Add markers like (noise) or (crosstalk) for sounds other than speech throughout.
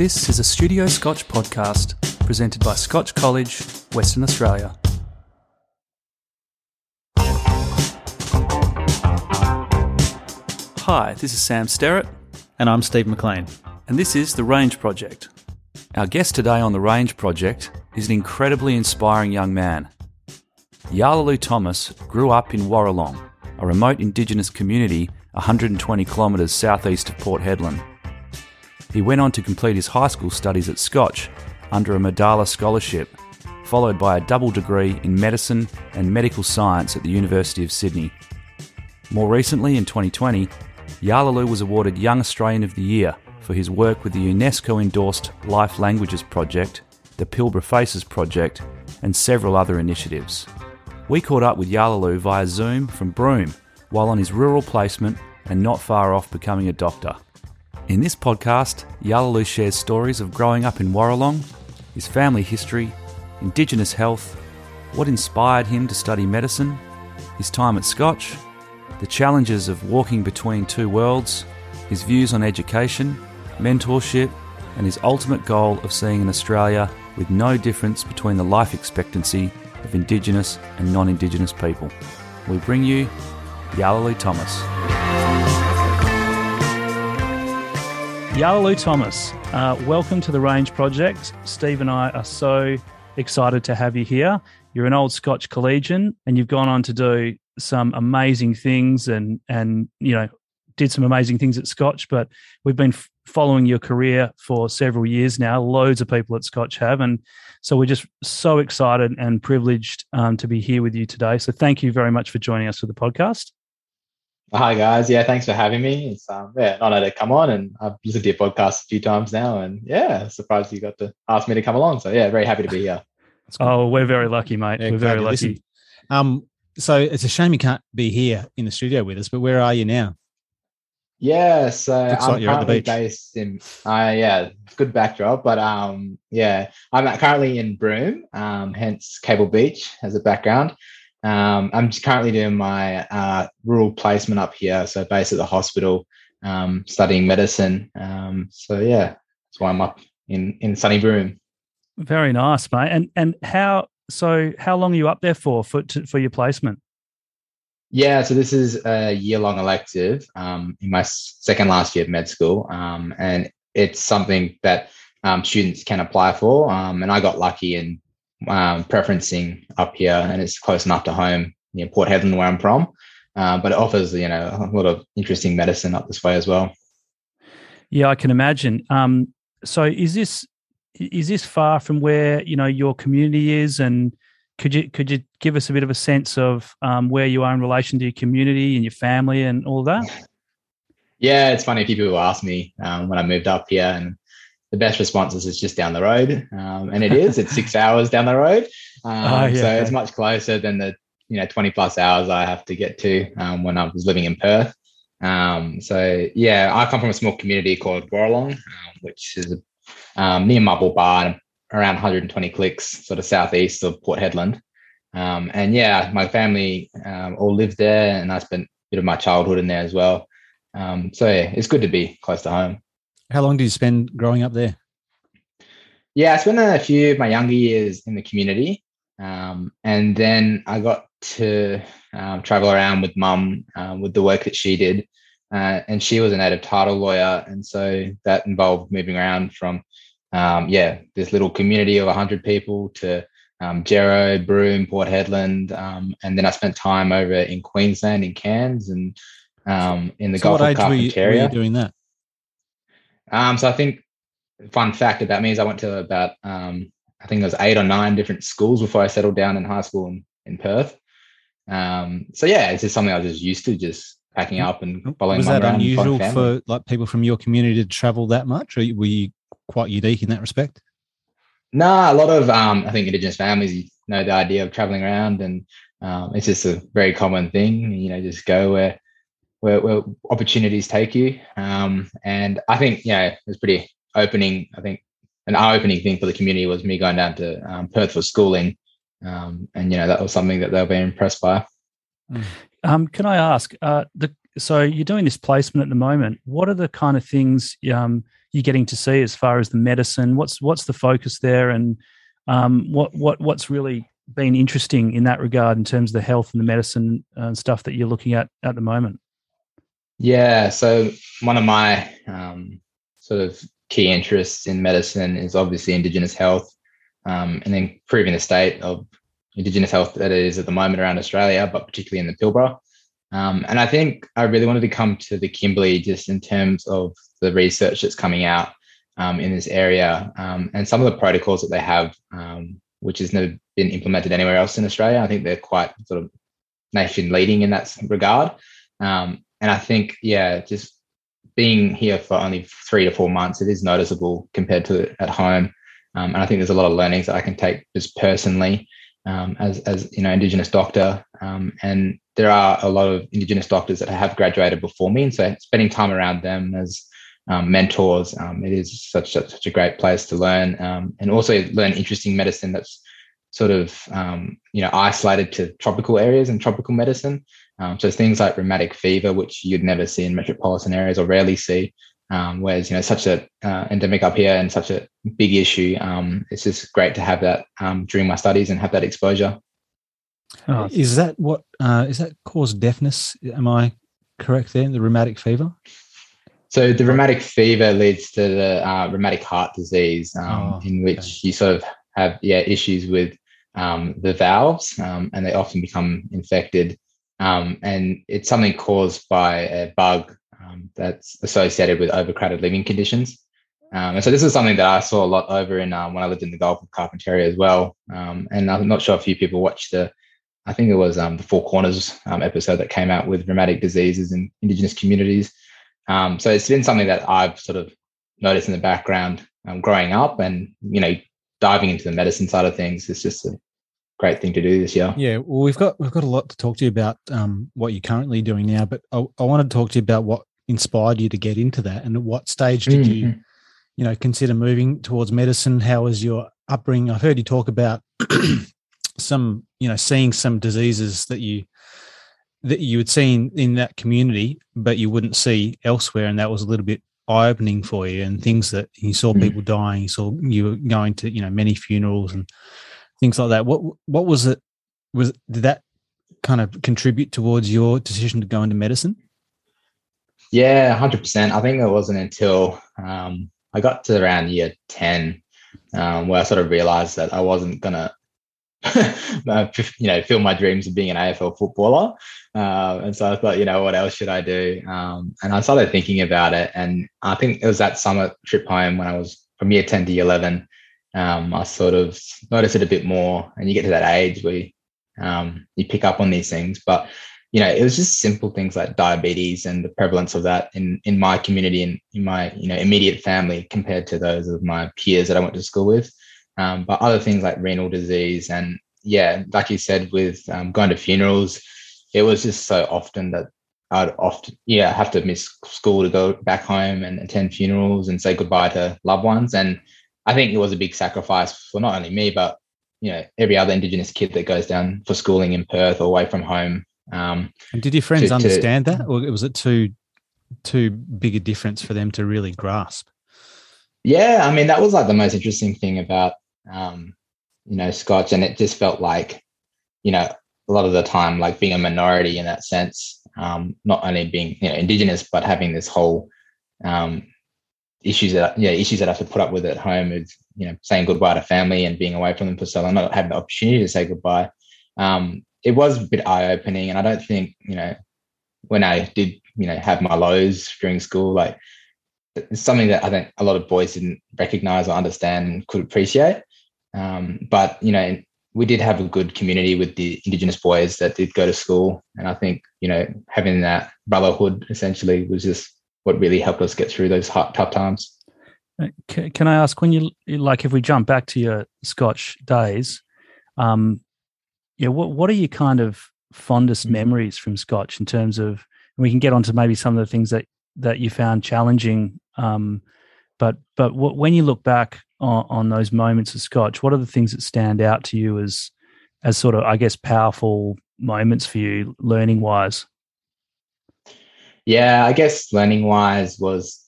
This is a Studio Scotch podcast presented by Scotch College, Western Australia. Hi, this is Sam Sterrett, And I'm Steve McLean. and this is The Range Project. Our guest today on The Range Project is an incredibly inspiring young man. Yarlalu Thomas grew up in Warralong, a remote Indigenous community 120 kilometres southeast of Port Hedland. He went on to complete his high school studies at Scotch under a Madalah Scholarship, followed by a double degree in medicine and medical science at the University of Sydney. More recently, in 2020, Yarlalu was awarded Young Australian of the Year for his work with the UNESCO endorsed Lyfe Languages Project, the Pilbara Faces Project, and several other initiatives. We caught up with Yarlalu via Zoom from Broome while on his rural placement and not far off becoming a doctor. In this podcast, Yarlalu shares stories of growing up in Warralong, his family history, Indigenous health, what inspired him to study medicine, his time at Scotch, the challenges of walking between two worlds, his views on education, mentorship, and his ultimate goal of seeing an Australia with no difference between the life expectancy of Indigenous and non Indigenous people. We bring you Yarlalu Thomas. Yarlalu Thomas, uh, welcome to the Range Project. Steve and I are so excited to have you here. You're an old Scotch collegian, and you've gone on to do some amazing things, and and you know did some amazing things at Scotch. But we've been f- following your career for several years now. Loads of people at Scotch have, and so we're just so excited and privileged um, to be here with you today. So thank you very much for joining us for the podcast. Hi guys, yeah, thanks for having me. It's um, yeah, an honor to come on, and I've listened to your podcast a few times now, and yeah, surprised you got to ask me to come along. So yeah, very happy to be here. Oh, we're very lucky, mate. Yeah, we're very lucky. listen. Um, so it's a shame you can't be here in the studio with us, but where are you now? Yeah, so Looks I'm like you're at the currently beach. based in. Uh, yeah, good backdrop, but um, yeah, I'm currently in Broome, um, hence Cable Beach as a background. Um, I'm just currently doing my uh, rural placement up here, so based at the hospital, um, studying medicine. Um, so yeah, that's why I'm up in in sunny Broome. Very nice, mate. And and how so? How long are you up there for for to, for your placement? Yeah, so this is a year-long elective um, in my second last year of med school, um, and it's something that um, students can apply for. Um, and I got lucky in um, preferencing up here, and it's close enough to home, near Port Hedland, where I'm from. Uh, but it offers, you know, a lot of interesting medicine up this way as well. Yeah, I can imagine. Um, so is this is this far from where you know your community is, and could you could you give us a bit of a sense of um, where you are in relation to your community and your family and all that? (laughs) Yeah, it's funny. People ask me um, when I moved up here, and the best response is it's just down the road, um, and it is. It's six (laughs) hours down the road, um, Oh, yeah, so it's much closer than the you know twenty plus hours I have to get to um, when I was living in Perth. Um, so yeah, I come from a small community called Warralong, um, which is um, near Marble Bar, and around 120 clicks, sort of southeast of Port Hedland. Um, and yeah, my family um, all lived there, and I spent a bit of my childhood in there as well. Um, so yeah, it's good to be close to home. How long did you spend growing up there? Yeah, I spent a few of my younger years in the community, um, and then I got to um, travel around with mum um, with the work that she did, uh, and she was a native title lawyer, and so that involved moving around from um, yeah this little community of hundred people to um, Jarrow, Broome, Port Hedland, um, and then I spent time over in Queensland in Cairns and um, in the So Gulf of age were you, were Carpentaria. you doing that? Um, so I think fun fact about me is I went to about um, I think it was eight or nine different schools before I settled down in high school in, in Perth. Um, so yeah, it's just something I was just used to, just packing up and following. Was that around and following unusual for like people from your community to travel that much, or were you quite unique in that respect? No, a lot of um, I think Indigenous families you know the idea of traveling around, and um, it's just a very common thing. You know, just go where where, where opportunities take you. Um, and I think yeah, it was pretty opening. I think an eye-opening thing for the community was me going down to um, Perth for schooling, um, and you know that was something that they were very impressed by. Um, can I ask uh, the so you're doing this placement at the moment. What are the kind of things um, you're getting to see as far as the medicine? What's what's the focus there, and um, what what what's really been interesting in that regard in terms of the health and the medicine and stuff that you're looking at at the moment? Yeah, so one of my um, sort of key interests in medicine is obviously Indigenous health, um, and then improving the state of Indigenous health that is at the moment around Australia, but particularly in the Pilbara. Um, and I think I really wanted to come to the Kimberley just in terms of the research that's coming out um, in this area um, and some of the protocols that they have, um, which has never been implemented anywhere else in Australia. I think they're quite sort of nation leading in that regard. Um, and I think, yeah, just being here for only three to four months, it is noticeable compared to at home. Um, and I think there's a lot of learnings that I can take just personally um, as as you know Indigenous doctor, um, and there are a lot of Indigenous doctors that have graduated before me, and so spending time around them as um, mentors, um, it is such a, such a great place to learn, um, and also learn interesting medicine that's sort of um, you know isolated to tropical areas and tropical medicine. so things like rheumatic fever, which you'd never see in metropolitan areas or rarely see, um, whereas you know such a uh, endemic up here and such a big issue. Um, it's just great to have that um, during my studies and have that exposure. Oh, is that what uh, is that cause deafness? Am I correct there? The rheumatic fever. So the rheumatic fever leads to the uh, rheumatic heart disease, um, oh, in which okay. you sort of have yeah issues with um, the valves, um, and they often become infected. and it's something caused by a bug um, that's associated with overcrowded living conditions. Um, and so this is something that I saw a lot over in um, when I lived in the Gulf of Carpentaria as well. Um, and I'm not sure if you people watched the, I think it was um, the Four Corners um, episode that came out with rheumatic diseases in Indigenous communities. so it's been something that I've sort of noticed in the background growing up, and you know, diving into the medicine side of things is just a great thing to do this year. Yeah, well, we've got we've got a lot to talk to you about um, what you're currently doing now, but I, I want to talk to you about what inspired you to get into that and at what stage did mm-hmm. you you know consider moving towards medicine how was your upbringing i've heard you talk about (clears throat) some you know seeing some diseases that you that you would see in, in that community but you wouldn't see elsewhere and that was a little bit eye-opening for you and things that you saw mm-hmm. people dying you saw you were going to you know many funerals and things like that what what was it was did that kind of contribute towards your decision to go into medicine yeah, hundred percent. I think it wasn't until um, I got to around year ten um, where I sort of realized that I wasn't gonna, (laughs) you know, fill my dreams of being an AFL footballer. Uh, and so I thought, you know, what else should I do? Um, and I started thinking about it, and I think it was that summer trip home when I was from year ten to year eleven. Um, I sort of noticed it a bit more, and you get to that age where um, you pick up on these things, but you know, it was just simple things like diabetes and the prevalence of that in in my community and in my you know immediate family compared to those of my peers that I went to school with. Um, but other things like renal disease and yeah, like you said, with um, going to funerals, it was just so often that I'd often yeah have to miss school to go back home and attend funerals and say goodbye to loved ones. And I think it was a big sacrifice for not only me but you know every other Indigenous kid that goes down for schooling in Perth or away from home um, and did your friends to, understand to, that, or was it too too big a difference for them to really grasp? Yeah, I mean that was like the most interesting thing about um, you know Scotch, and it just felt like you know a lot of the time like being a minority in that sense, um, not only being you know Indigenous but having this whole um, issues that yeah issues that I have to put up with at home of you know saying goodbye to family and being away from them for so long, not having the opportunity to say goodbye. Um, it was a bit eye opening, and I don't think you know when I did you know have my lows during school, like it's something that I think a lot of boys didn't recognize or understand and could appreciate. Um, but you know, we did have a good community with the Indigenous boys that did go to school, and I think you know having that brotherhood essentially was just what really helped us get through those hard, tough times. Uh, can I ask when you like if we jump back to your Scotch days, um, yeah, what what are your kind of fondest mm-hmm. memories from Scotch in terms of? we can get onto maybe some of the things that that you found challenging. Um, but but what, when you look back on, on those moments of Scotch, what are the things that stand out to you as as sort of I guess powerful moments for you learning wise? Yeah, I guess learning wise was,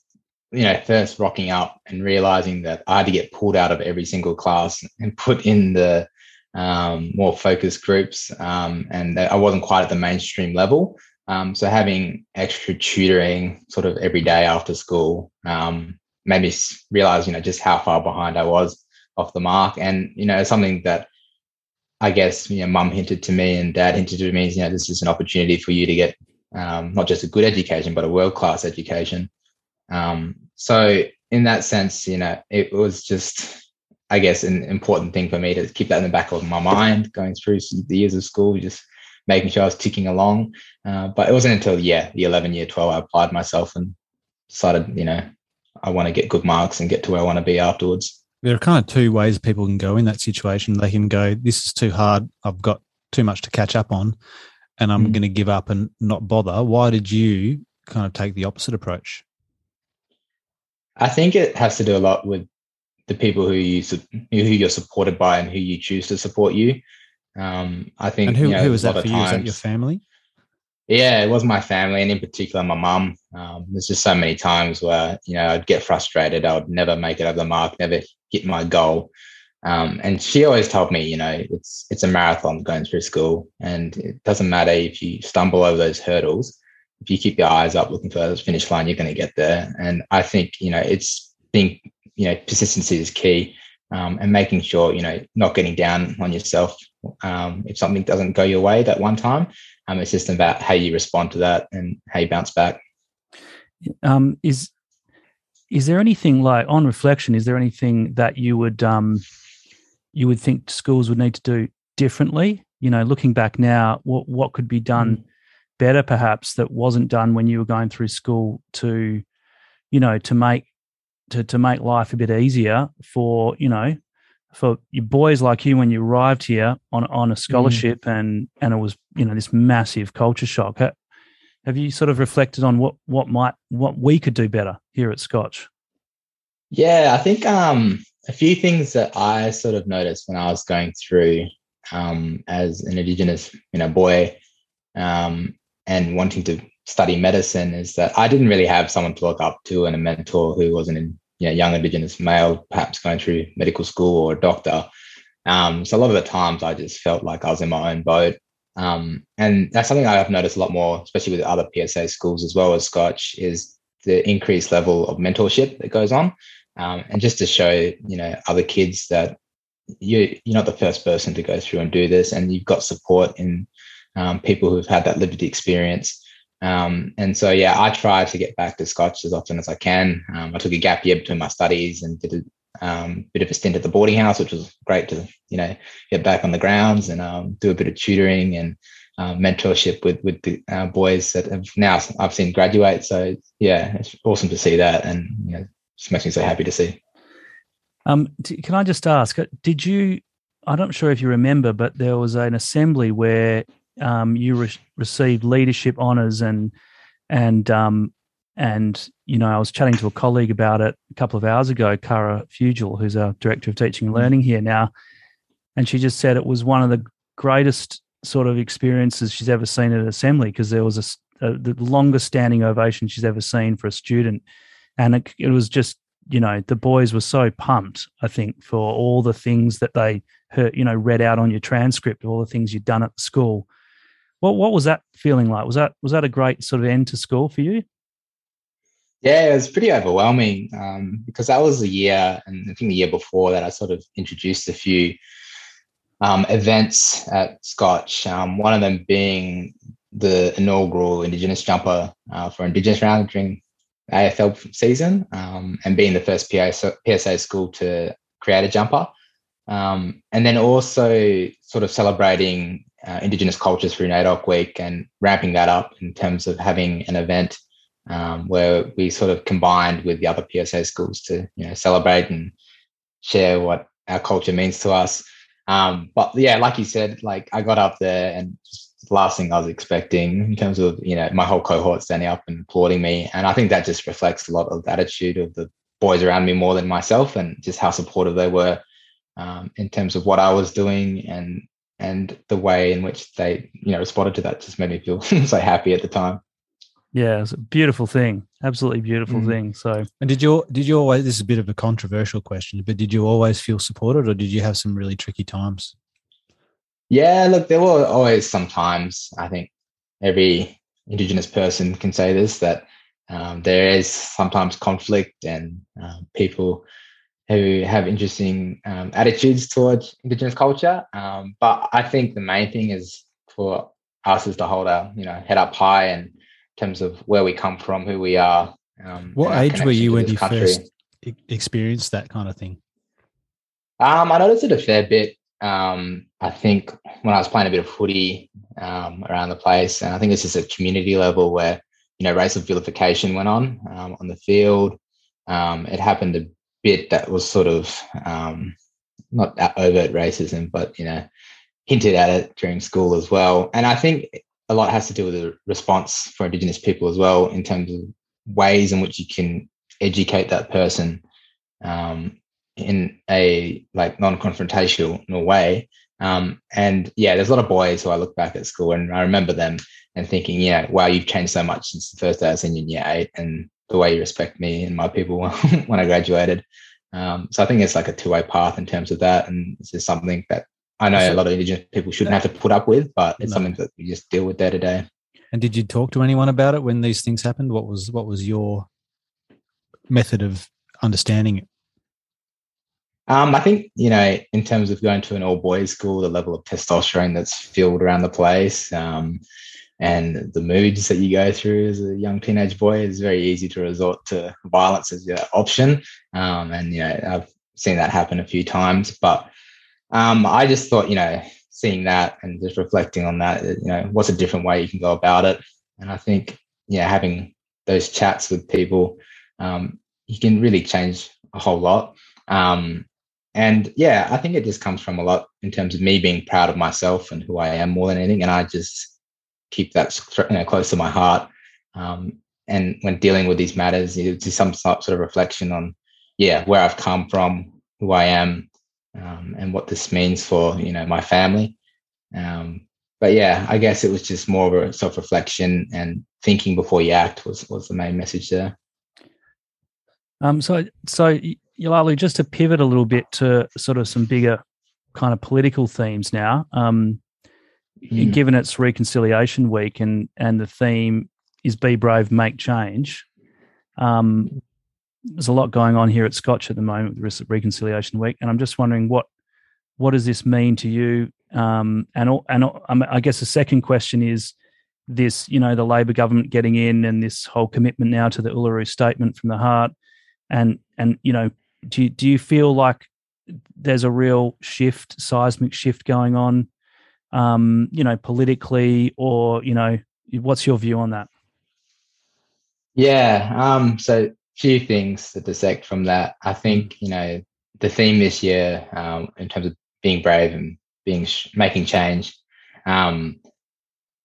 you know, first rocking up and realizing that I had to get pulled out of every single class and put in the um, more focused groups, um, and I wasn't quite at the mainstream level. Um, so having extra tutoring sort of every day after school um, made me realize, you know, just how far behind I was off the mark. And, you know, something that I guess, you know, mum hinted to me and dad hinted to me, is, you know, this is an opportunity for you to get um, not just a good education, but a world class education. Um, so in that sense, you know, it was just, I guess, an important thing for me to keep that in the back of my mind going through the years of school, just making sure I was ticking along. Uh, but it wasn't until, yeah, the 11 year 12, I applied myself and decided, you know, I want to get good marks and get to where I want to be afterwards. There are kind of two ways people can go in that situation. They can go, this is too hard. I've got too much to catch up on and I'm mm. going to give up and not bother. Why did you kind of take the opposite approach? I think it has to do a lot with the people who you who you're supported by and who you choose to support you. Um, I think. And who, you know, who was that for you? Times, that your family? Yeah, it was my family, and in particular, my mum. Um, there's just so many times where you know I'd get frustrated. I would never make it over the mark, never hit my goal. Um, and she always told me, you know, it's it's a marathon going through school, and it doesn't matter if you stumble over those hurdles. If you keep your eyes up looking for the finish line, you're going to get there. And I think you know it's being you know persistency is key, um, and making sure you know not getting down on yourself um, if something doesn't go your way that one time. Um, it's just about how you respond to that and how you bounce back. Um, is is there anything like on reflection? Is there anything that you would um, you would think schools would need to do differently? You know, looking back now, what what could be done mm. better, perhaps that wasn't done when you were going through school to, you know, to make to to make life a bit easier for you know for your boys like you when you arrived here on on a mm. scholarship mm. and and it was you know this massive culture shock. Have you sort of reflected on what what might what we could do better here at Scotch? Yeah, I think um a few things that I sort of noticed when I was going through um, as an Indigenous, you know, boy, um, and wanting to study medicine is that I didn't really have someone to look up to and a mentor who was an you know, young Indigenous male, perhaps going through medical school or a doctor. Um, so a lot of the times I just felt like I was in my own boat. Um, and that's something I've noticed a lot more, especially with other PSA schools as well as Scotch, is the increased level of mentorship that goes on um, and just to show you know other kids that you you're not the first person to go through and do this, and you've got support in um, people who've had that lived experience. Um, and so, yeah, I try to get back to Scotch as often as I can. Um, I took a gap year between my studies and did a um, bit of a stint at the boarding house, which was great to, you know, get back on the grounds and um, do a bit of tutoring and uh, mentorship with with the uh, boys that have now I've seen graduate. So yeah, it's awesome to see that, and you know, just makes me so happy to see. Um, can I just ask? Uh, did you? I'm not sure if you remember, but there was an assembly where um, you re- received leadership honors and and um, and you know I was chatting to a colleague about it a couple of hours ago, Cara Fugel, who's our director of teaching and learning here now, and she just said it was one of the greatest sort of experiences she's ever seen at assembly because there was a, a, the longest standing ovation she's ever seen for a student and it, it was just you know the boys were so pumped i think for all the things that they heard you know read out on your transcript all the things you'd done at the school what what was that feeling like was that was that a great sort of end to school for you yeah it was pretty overwhelming um, because that was the year and i think the year before that i sort of introduced a few um, events at scotch um, one of them being the inaugural indigenous jumper uh, for indigenous round during AFL season um, and being the first PSA school to create a jumper. Um, and then also sort of celebrating uh, Indigenous cultures through NAIDOC Week and ramping that up in terms of having an event um, where we sort of combined with the other PSA schools to you know celebrate and share what our culture means to us. Um, but yeah, like you said, like I got up there and just last thing I was expecting in terms of you know my whole cohort standing up and applauding me, and I think that just reflects a lot of the attitude of the boys around me more than myself, and just how supportive they were um, in terms of what I was doing and and the way in which they you know responded to that just made me feel (laughs) so happy at the time. Yeah, it's a beautiful thing. Absolutely beautiful Mm. thing. So And did you did you always? This is a bit of a controversial question, but did you always feel supported, or did you have some really tricky times? Yeah, look, there were always some times, I think every Indigenous person can say this, that um, there is sometimes conflict and um, people who have interesting um, attitudes towards Indigenous culture. Um, but I think the main thing is for us is to hold our, you know, head up high and in terms of where we come from, who we are. Um, What age were you when you country. first experienced that kind of thing? Um, I noticed it a fair bit. Um, I think when I was playing a bit of footy um, around the place, and I think it's just a community level where you know racial vilification went on um, on the field. Um, it happened a bit that was sort of um, not overt racism, but you know hinted at it during school as well. And I think a lot has to do with the response for Indigenous people as well in terms of ways in which you can educate that person um, in a like non-confrontational way. Um, and yeah, there's a lot of boys who I look back at school and I remember them and thinking, yeah, wow, you've changed so much since the first day I was in year eight and the way you respect me and my people (laughs) when I graduated. Um, so I think it's like a two-way path in terms of that. And it's just something that I know a lot of Indigenous people shouldn't have to put up with, but it's No. something that we just deal with day to day. And did you talk to anyone about it when these things happened? What was what was your method of understanding it? Um, I think you know, in terms of going to an all boys school, the level of testosterone that's filled around the place, um, and the moods that you go through as a young teenage boy is very easy to resort to violence as your option. Um, and you know, I've seen that happen a few times. But um, I just thought, you know, seeing that and just reflecting on that, you know, what's a different way you can go about it? And I think, yeah, having those chats with people, um, you can really change a whole lot. Um, and yeah, I think it just comes from a lot in terms of me being proud of myself and who I am more than anything. And I just keep that you know, close to my heart. Um, and when dealing with these matters, it's just some sort of reflection on, yeah, where I've come from, who I am, um, and what this means for you know my family. Um, but yeah, I guess it was just more of a self reflection and thinking before you act was was the main message there. Um, so, so Yarlalu, just to pivot a little bit to sort of some bigger kind of political themes now. Um, Mm. Given it's Reconciliation Week and and the theme is "Be Brave, Make Change," um, there's a lot going on here at Scotch at the moment with Reconciliation Week, and I'm just wondering what what does this mean to you? Um, and and um, I guess the second question is this: you know, the Labor government getting in and this whole commitment now to the Uluru Statement from the Heart, and and you know, do you, do you feel like there's a real shift, seismic shift going on? Um, you know, politically, or you know, what's your view on that? Yeah. Um, so few things to dissect from that. I think, you know, the theme this year, um, in terms of being brave and being making change, um,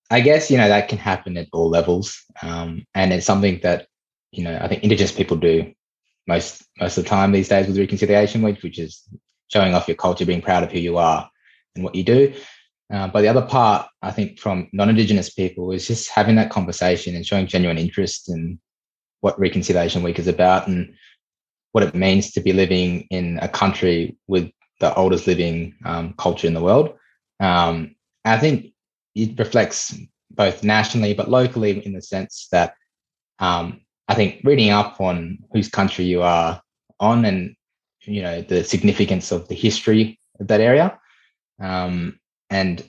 I guess, you know, that can happen at all levels. Um, and it's something that, you know, I think Indigenous people do most most of the time these days with Reconciliation Week, which is showing off your culture, being proud of who you are and what you do. Uh, but the other part, I think, from non-Indigenous people is just having that conversation and showing genuine interest in what Reconciliation Week is about and what it means to be living in a country with the oldest living um, culture in the world. Um, I think it reflects both nationally but locally in the sense that um, I think reading up on whose country you are on and you know the significance of the history of that area. Um, and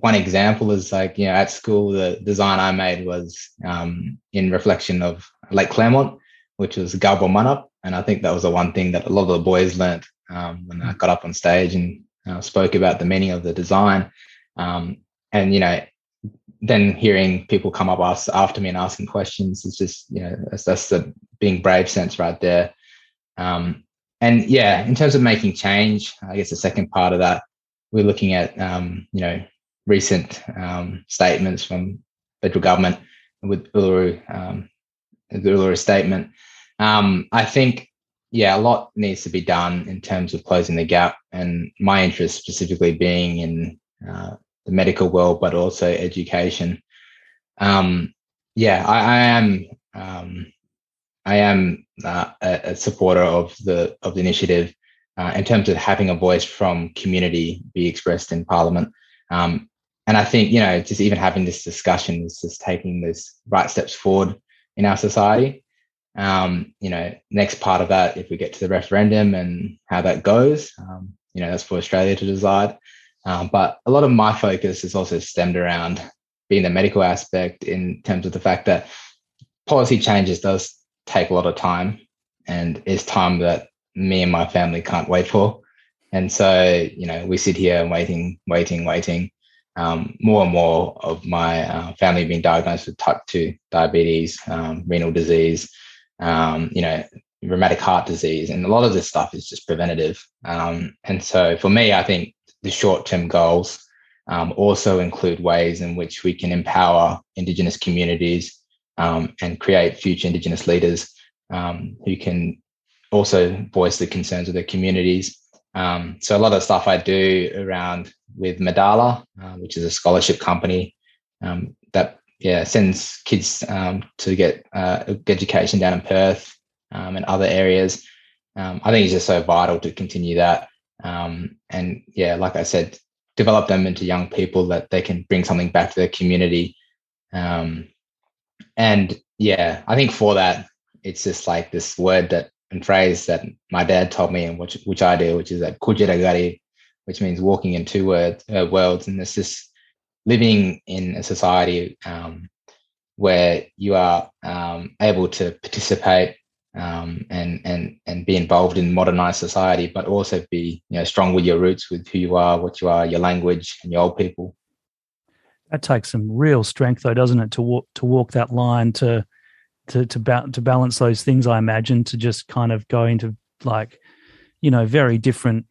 one example is like you know at school the design I made was um, in reflection of Lake Claremont, which was Galbamaanup, and I think that was the one thing that a lot of the boys learnt um, when I got up on stage and uh, spoke about the meaning of the design. Um, and you know, then hearing people come up us after me and asking questions is just you know that's, that's the being brave sense right there. Um, and yeah, in terms of making change, I guess the second part of that we're looking at um, you know recent um, statements from federal government with Uluru, um, the Uluru statement. Um, I think, yeah, a lot needs to be done in terms of closing the gap, and my interest specifically being in uh, the medical world, but also education. Um, yeah, I, I am. Um, I am uh, a, a, supporter of the of the initiative uh, in terms of having a voice from community be expressed in Parliament. Um, and I think you know, just even having this discussion is just taking those right steps forward in our society. Um, you know, next part of that, if we get to the referendum and how that goes, um, you know, that's for Australia to decide. Um, but a lot of my focus is also stemmed around being the medical aspect in terms of the fact that policy changes does take a lot of time and it's time that me and my family can't wait for. And so, you know, we sit here waiting, waiting, waiting. Um, more and more of my uh, family being diagnosed with type 2 diabetes, um, renal disease, um, you know, rheumatic heart disease. And a lot of this stuff is just preventative. Um, and so for me, I think the short term goals um, also include ways in which we can empower Indigenous communities um, and create future Indigenous leaders um, who can also voice the concerns of their communities. Um, so a lot of stuff I do around with Madalah, uh, which is a scholarship company um, that yeah sends kids um, to get uh, education down in Perth and other areas. I think it's just so vital to continue that. Um, and yeah, like I said, develop them into young people that they can bring something back to their community. Um, and yeah, I think for that, it's just like this word that and phrase that my dad told me and which which I do, which is that kujiragari, which means walking in two words, uh, worlds. And it's just living in a society um, where you are um, able to participate um, and and and be involved in modernized society, but also be you know strong with your roots, with who you are, what you are, your language, and your old people. That takes some real strength, though, doesn't it, to walk to walk that line to to to, ba- to balance those things. I imagine to just kind of go into like you know very different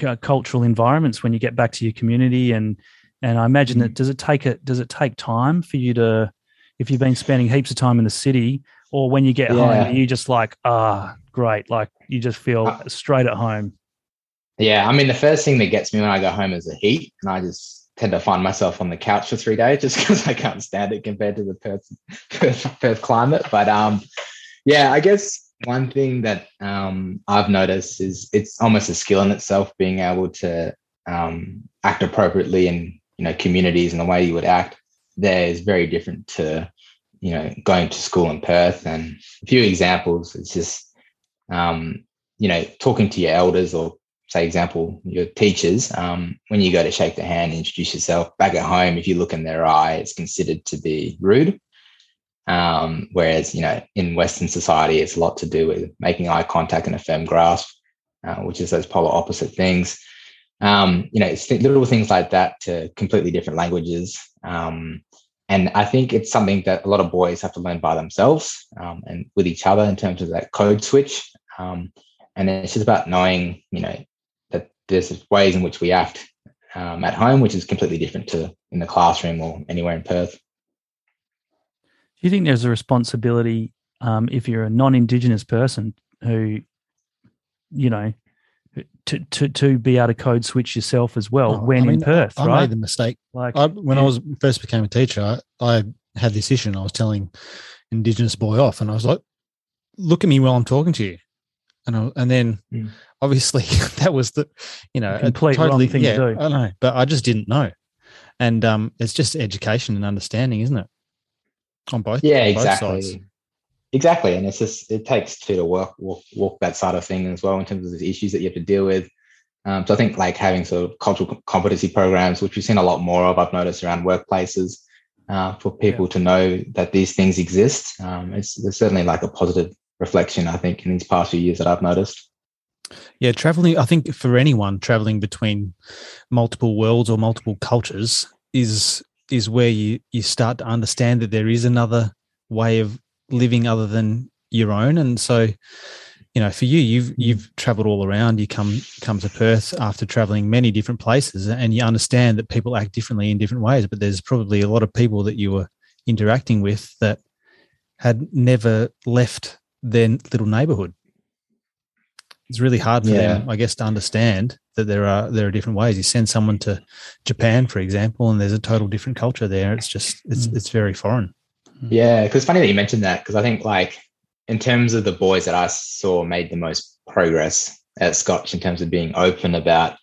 c- cultural environments when you get back to your community and and I imagine that mm. does it take it does it take time for you to if you've been spending heaps of time in the city or when you get yeah. home, you just like, ah, great. Like you just feel uh, straight at home. Yeah. I mean, the first thing that gets me when I go home is the heat. And I just tend to find myself on the couch for three days just (laughs) because I can't stand it compared to the Perth, Perth, Perth climate. But um, yeah, I guess one thing that um, I've noticed is it's almost a skill in itself being able to um, act appropriately in you know communities and the way you would act there is very different to you know, going to school in Perth. And a few examples, it's just, um, you know, talking to your elders or say example, your teachers, um, when you go to shake their hand, introduce yourself back at home, if you look in their eye, it's considered to be rude. Um, whereas, you know, in Western society, it's a lot to do with making eye contact and a firm grasp, uh, which is those polar opposite things. Um, you know, it's th- little things like that to completely different languages. Um, and I think it's something that a lot of boys have to learn by themselves um, and with each other in terms of that code switch. Um, and it's just about knowing, you know, there's ways in which we act um, at home, which is completely different to in the classroom or anywhere in Perth. Do you think there's a responsibility um, if you're a non-Indigenous person who, you know, to, to, to be able to code switch yourself as well oh, when I mean, in Perth, I, right? made the mistake. Like I, when yeah. I was first became a teacher, I, I, had this issue and I was telling Indigenous boy off, and I was like, "Look at me while I'm talking to you," and I, and then mm. obviously (laughs) that was the you know a complete totally, wrong thing yeah, to do. I know, but I just didn't know, and um, it's just education and understanding, isn't it? On both, yeah, on both exactly. Sides. Exactly, and it's just it takes two to work walk, walk that side of thing as well in terms of the issues that you have to deal with. Um, so I think like having sort of cultural competency programs, which we've seen a lot more of, I've noticed around workplaces, uh, for people yeah. to know that these things exist. Um, it's there's certainly like a positive reflection, I think, in these past few years that I've noticed. Yeah, traveling. I think for anyone traveling between multiple worlds or multiple cultures is is where you you start to understand that there is another way of living other than your own. And so, you know, for you, you've you've travelled all around. You come come to Perth after travelling many different places, and you understand that people act differently in different ways. But there's probably a lot of people that you were interacting with that had never left their little neighbourhood. It's really hard for yeah. them, I guess, to understand that there are there are different ways. You send someone to Japan, for example, and there's a total different culture there. It's just it's mm. it's very foreign. Yeah, because it's funny that you mentioned that because I think like in terms of the boys that I saw made the most progress at Scotch in terms of being open about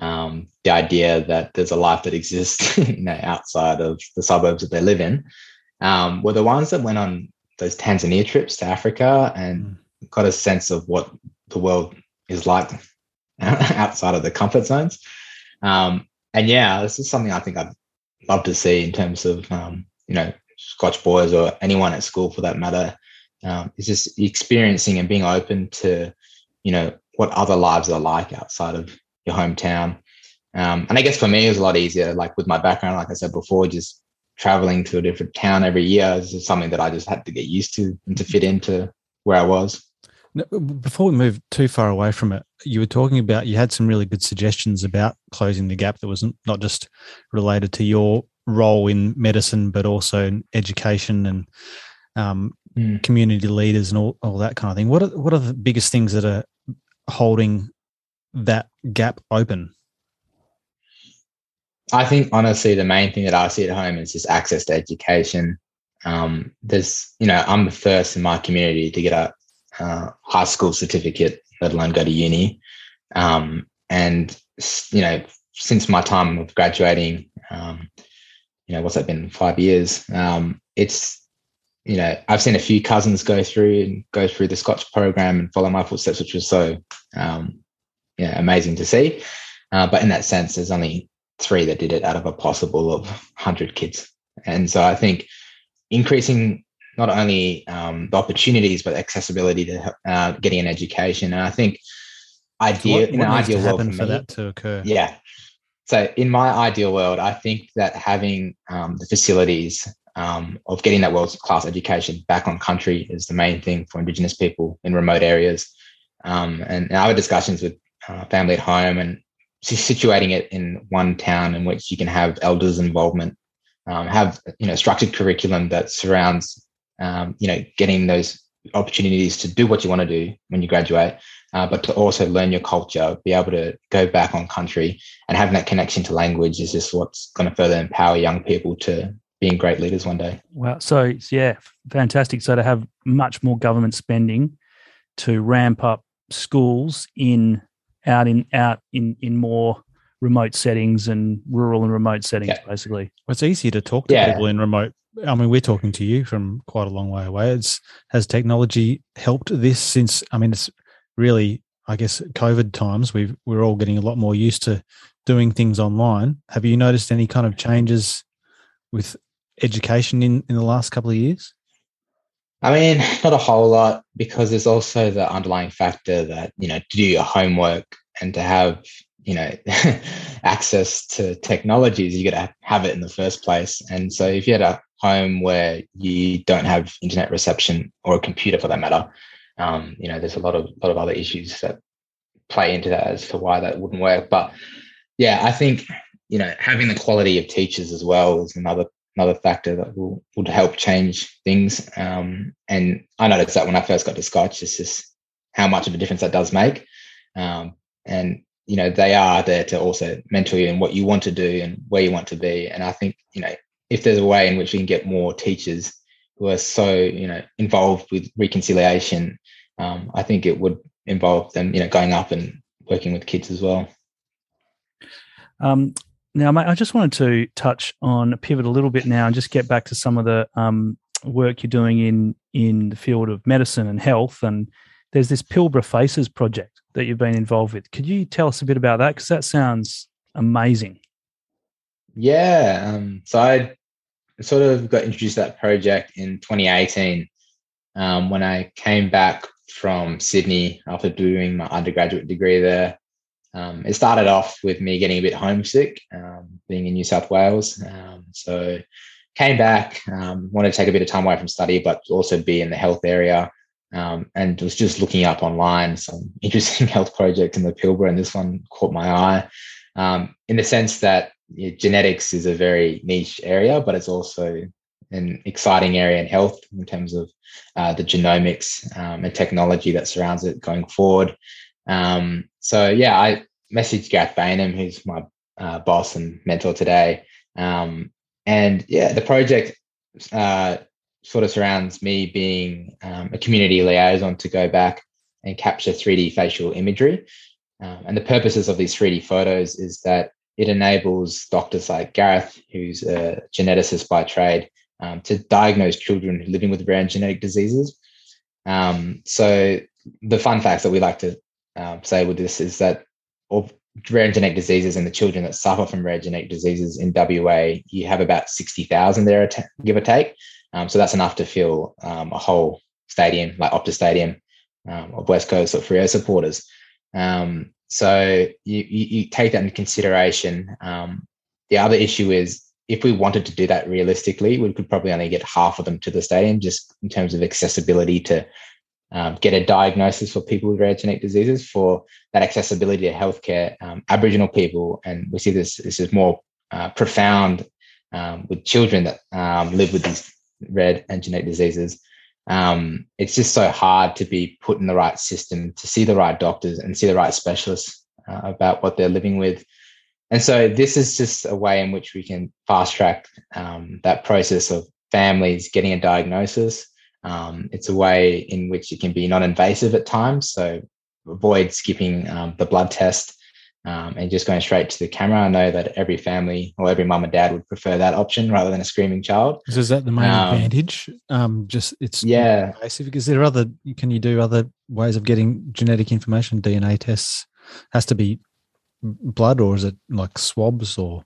um, the idea that there's a life that exists (laughs) you know, outside of the suburbs that they live in um, were the ones that went on those Tanzania trips to Africa and mm. got a sense of what the world is like (laughs) outside of the comfort zones. Um, and yeah, this is something I think I'd love to see in terms of um, you know Scotch boys or anyone at school for that matter. Um, it's just experiencing and being open to you know what other lives are like outside of your hometown. Um, and I guess for me, it was a lot easier. Like with my background, like I said before, just traveling to a different town every year is something that I just had to get used to and to fit into where I was. Before we move too far away from it, you were talking about you had some really good suggestions about closing the gap that wasn't not just related to your role in medicine, but also in education and um, mm. community leaders and all, all that kind of thing. What are what are the biggest things that are holding that gap open? I think honestly, the main thing that I see at home is just access to education. Um, there's, you know, I'm the first in my community to get a uh, high school certificate, let alone go to uni. Um, and you know, since my time of graduating, um, you know, what's that been? Five years. Um, it's you know, I've seen a few cousins go through and go through the Scotch program and follow my footsteps, which was so um, yeah, amazing to see. Uh, but in that sense, there's only three that did it out of a possible of 100 kids. And so I think increasing not only um, the opportunities, but accessibility to uh, getting an education. And I think ideal, so what, in an ideal world for, for that to occur. Yeah. So in my ideal world, I think that having um, the facilities um, of getting that world class education back on country is the main thing for Indigenous people in remote areas. Um, and, and I have discussions with uh, family at home and situating it in one town in which you can have elders involvement, um, have you know structured curriculum that surrounds um, you know getting those opportunities to do what you want to do when you graduate, uh, but to also learn your culture, be able to go back on country, and having that connection to language is just what's going to further empower young people to being great leaders one day. well So yeah, fantastic. So to have much more government spending to ramp up schools in out in out in in more remote settings and rural and remote settings, yeah. basically. Well, it's easier to talk to yeah. people in remote. I mean, we're talking to you from quite a long way away. It's has technology helped this since? I mean, it's really, I guess, COVID times. we've we're all getting a lot more used to doing things online. Have you noticed any kind of changes with education in in the last couple of years? I mean, (laughs) not a whole lot because there's also the underlying factor that, you know, to do your homework and to have, you know, (laughs) access to technologies, you got to have it in the first place. And so if you had a home where you don't have internet reception or a computer for that matter, um, you know, there's a lot of lot of other issues that play into that as to why that wouldn't work. But yeah, I think, you know, having the quality of teachers as well is another another factor that will would help change things. Um, and I noticed that when I first got to Scotch, it's just how much of a difference that does make. Um, and you know they are there to also mentor you in what you want to do and where you want to be. And I think you know if there's a way in which we can get more teachers who are so you know involved with reconciliation, um, I think it would involve them you know going up and working with kids as well. Um, now, mate, I just wanted to touch on pivot a little bit now and just get back to some of the um, work you're doing in in the field of medicine and health. And there's this Pilbara Faces project that you've been involved with. Could you tell us a bit about that? Because that sounds amazing. Yeah. Um, so I sort of got introduced to that project in 2018 um, when I came back from Sydney after doing my undergraduate degree there. Um, it started off with me getting a bit homesick, um, being in New South Wales. Um, so came back, um, wanted to take a bit of time away from study, but also be in the health area. Um, and was just looking up online some (laughs) interesting health projects in the Pilbara, and this one caught my eye. Um, in the sense that genetics is a very niche area, but it's also an exciting area in health in terms of uh, the genomics and technology that surrounds it going forward. Um, so yeah, I messaged Gareth Baynam, who's my uh, boss and mentor today. Um, and yeah, the project uh, sort of surrounds me being um, a community liaison to go back and capture 3D facial imagery. Um, and the purposes of these 3D photos is that it enables doctors like Gareth, who's a geneticist by trade, um, to diagnose children living with rare genetic diseases. Um, so the fun facts that we like to uh, say with this is that of rare genetic diseases and the children that suffer from rare genetic diseases in WA, you have about 60,000 there, give or take. Um, so that's enough to fill um, a whole stadium, like Optus Stadium, um, of West Coast or Freo supporters. Um, so you, you, you, take that into consideration. Um, the other issue is if we wanted to do that realistically, we could probably only get half of them to the stadium just in terms of accessibility to um, get a diagnosis for people with rare genetic diseases, for that accessibility to healthcare. Um, Aboriginal people, and we see this this is more uh, profound um, with children that um, live with these rare and genetic diseases. Um, it's just so hard to be put in the right system to see the right doctors and see the right specialists uh, about what they're living with. And so this is just a way in which we can fast track um, that process of families getting a diagnosis um, it's a way in which it can be non-invasive at times, so avoid skipping um, the blood test um, and just going straight to the camera. I know that every family or every mum and dad would prefer that option rather than a screaming child. So is that the main um, advantage? Um, just it's yeah. Invasive. Is there other? Can you do other ways of getting genetic information? DNA tests has to be blood, or is it like swabs or?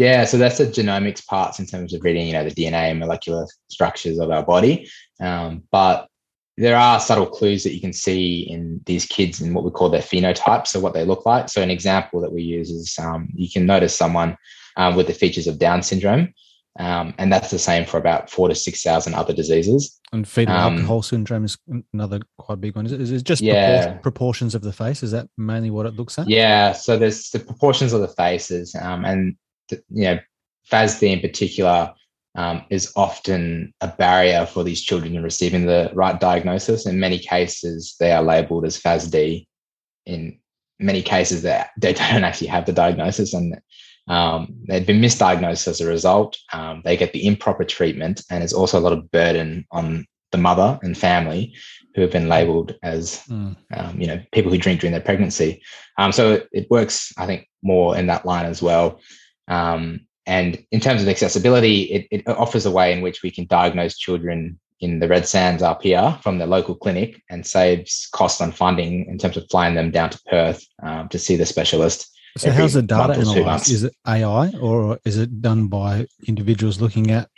Yeah, so that's the genomics parts in terms of reading, you know, the DNA and molecular structures of our body. Um, but there are subtle clues that you can see in these kids in what we call their phenotypes, so what they look like. So an example that we use is um, you can notice someone um, with the features of Down syndrome, um, and that's the same for about four to six thousand other diseases. And fetal um, alcohol syndrome is another quite big one. Is it, is it just yeah. proportions of the face? Is that mainly what it looks at? Yeah. So there's the proportions of the faces, um, and you know, FASD in particular um, is often a barrier for these children in receiving the right diagnosis. In many cases, they are labeled as FASD. In many cases, they, they (laughs) don't actually have the diagnosis and um, they've been misdiagnosed as a result. Um, they get the improper treatment, and there's also a lot of burden on the mother and family who have been labeled as mm. um, you know people who drink during their pregnancy. Um, so it, works, I think, more in that line as well. Um, and in terms of accessibility, it, it, offers a way in which we can diagnose children in the Red Sands RPR from the local clinic and saves costs on funding in terms of flying them down to Perth um, to see the specialist. So, how's the data analyzed? Is it AI or is it done by individuals looking at